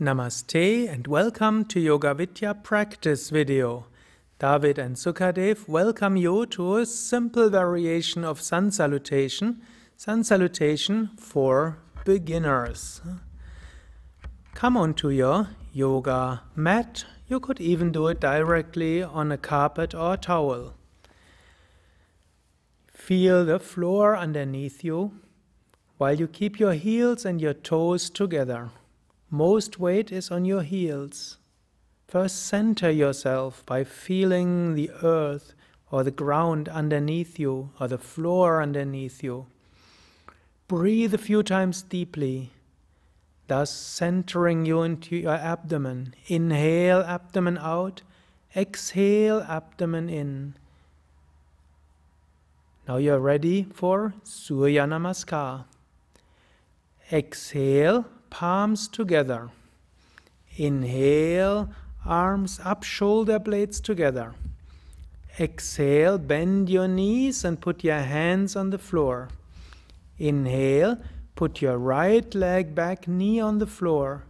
Namaste and welcome to Yoga Vidya practice video. David and Sukadev welcome you to a simple variation of sun salutation, sun salutation for beginners. Come onto your yoga mat. You could even do it directly on a carpet or a towel. Feel the floor underneath you while you keep your heels and your toes together. Most weight is on your heels. First, center yourself by feeling the earth or the ground underneath you or the floor underneath you. Breathe a few times deeply, thus centering you into your abdomen. Inhale, abdomen out. Exhale, abdomen in. Now you're ready for Surya Namaskar. Exhale, palms together. Inhale, arms up, shoulder blades together. Exhale, bend your knees and put your hands on the floor. Inhale, put your right leg back, knee on the floor.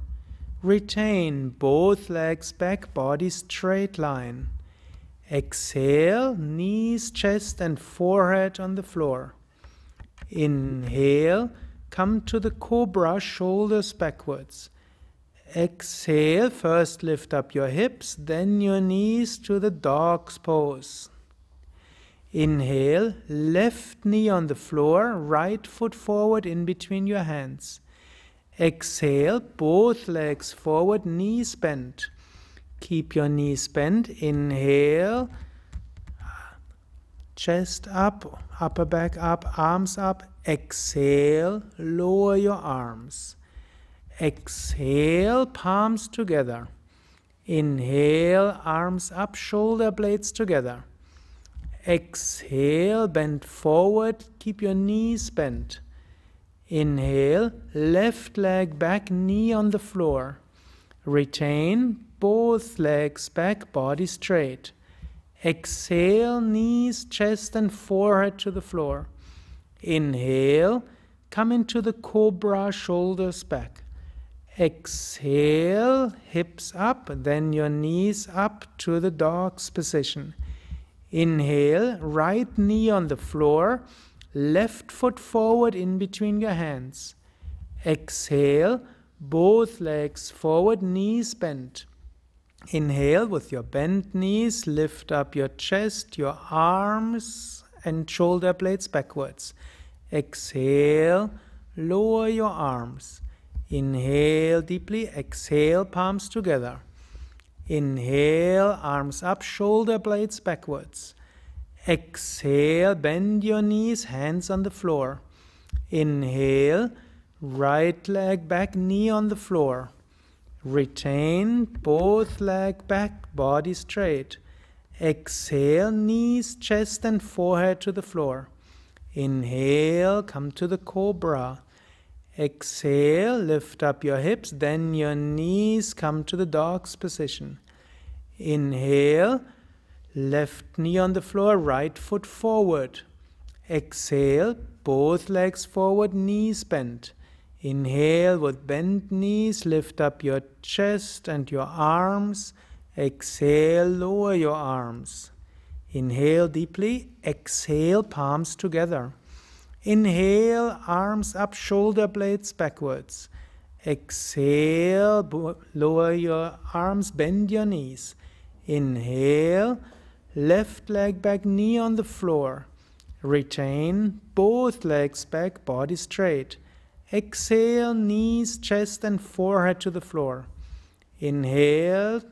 Retain both legs back, body straight line. Exhale, knees, chest, and forehead on the floor. Inhale, Come to the cobra, shoulders backwards. Exhale, first lift up your hips, then your knees to the dog's pose. Inhale, left knee on the floor, right foot forward in between your hands. Exhale, both legs forward, knees bent. Keep your knees bent. Inhale, chest up, upper back up, arms up. Exhale, lower your arms. Exhale, palms together. Inhale, arms up, shoulder blades together. Exhale, bend forward, keep your knees bent. Inhale, left leg back, knee on the floor. Retain both legs back, body straight. Exhale, knees, chest, and forehead to the floor. Inhale, come into the cobra, shoulders back. Exhale, hips up, then your knees up to the dog's position. Inhale, right knee on the floor, left foot forward in between your hands. Exhale, both legs forward, knees bent. Inhale with your bent knees, lift up your chest, your arms, and shoulder blades backwards. Exhale, lower your arms. Inhale deeply, exhale, palms together. Inhale, arms up, shoulder blades backwards. Exhale, bend your knees, hands on the floor. Inhale, right leg back, knee on the floor. Retain both leg back, body straight. Exhale, knees, chest, and forehead to the floor. Inhale, come to the cobra. Exhale, lift up your hips, then your knees come to the dog's position. Inhale, left knee on the floor, right foot forward. Exhale, both legs forward, knees bent. Inhale with bent knees, lift up your chest and your arms. Exhale, lower your arms. Inhale deeply, exhale, palms together. Inhale, arms up, shoulder blades backwards. Exhale, lower your arms, bend your knees. Inhale, left leg back, knee on the floor. Retain both legs back, body straight. Exhale, knees, chest, and forehead to the floor. Inhale,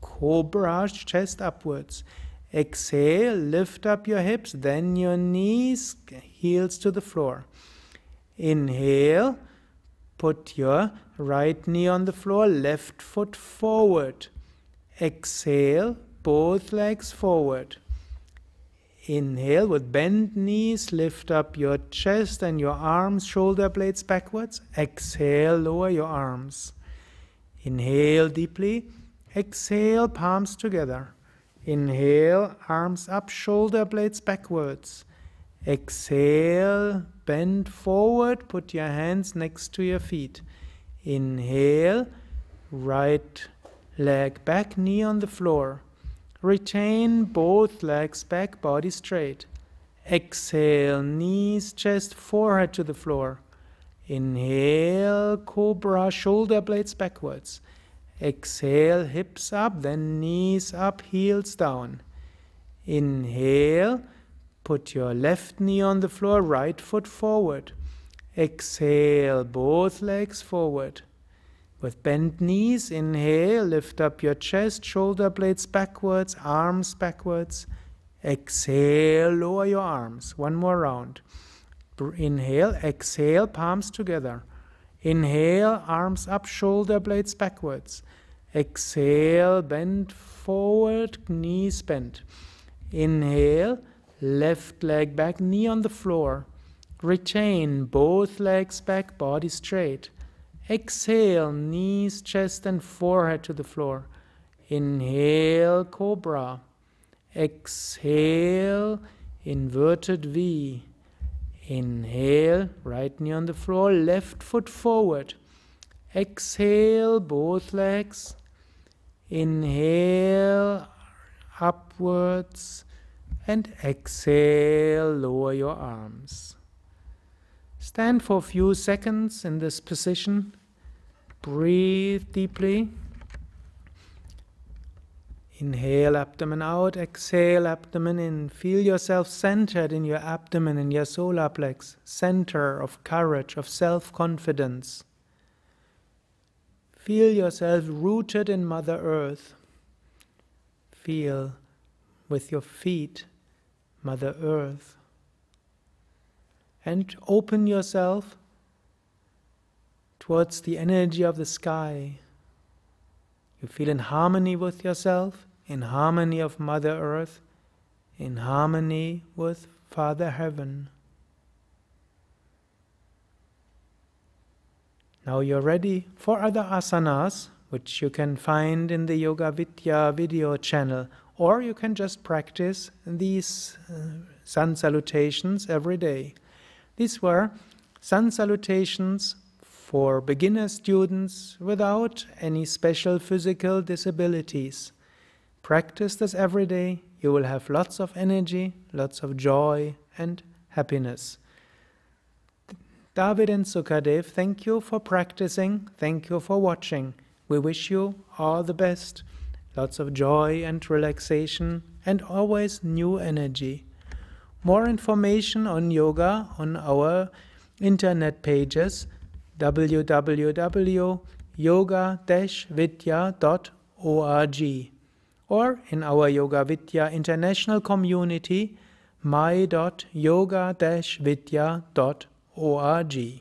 cobra, chest upwards. Exhale, lift up your hips, then your knees, heels to the floor. Inhale, put your right knee on the floor, left foot forward. Exhale, both legs forward. Inhale with bent knees, lift up your chest and your arms, shoulder blades backwards. Exhale, lower your arms. Inhale deeply. Exhale, palms together. Inhale, arms up, shoulder blades backwards. Exhale, bend forward, put your hands next to your feet. Inhale, Right leg back, knee on the floor. Retain both legs back, body straight. Exhale, knees, chest, forehead to the floor. Inhale, cobra, shoulder blades backwards. Exhale, hips up, then knees up, heels down. Inhale, put your left knee on the floor, right foot forward. Exhale, both legs forward. With bent knees, inhale, lift up your chest, shoulder blades backwards, arms backwards. Exhale, lower your arms. One more round. Inhale, exhale, palms together. Inhale, arms up, shoulder blades backwards. Exhale, bend forward, knees bent. Inhale, left leg back, knee on the floor. Retain both legs back, body straight. Exhale, knees, chest, and forehead to the floor. Inhale, cobra. Exhale, inverted V. Inhale, right knee on the floor, left foot forward. Exhale, both legs. Inhale, upwards. And exhale, lower your arms. Stand for a few seconds in this position. Breathe deeply. Inhale abdomen out, exhale abdomen in. Feel yourself centered in your abdomen, in your solar plex, center of courage, of self confidence. Feel yourself rooted in Mother Earth. Feel with your feet Mother Earth and open yourself towards the energy of the sky. You feel in harmony with yourself, in harmony of Mother Earth, in harmony with Father Heaven. Now you're ready for other asanas, which you can find in the Yoga Vidya video channel, or you can just practice these uh, sun salutations every day. These were sun salutations for beginner students without any special physical disabilities. Practice this every day, you will have lots of energy, lots of joy and happiness. David and Sukadev, thank you for practicing, thank you for watching. We wish you all the best, lots of joy and relaxation, and always new energy. More information on yoga on our internet pages www.yoga-vidya.org or in our Yoga Vidya international community my.yoga-vidya.org.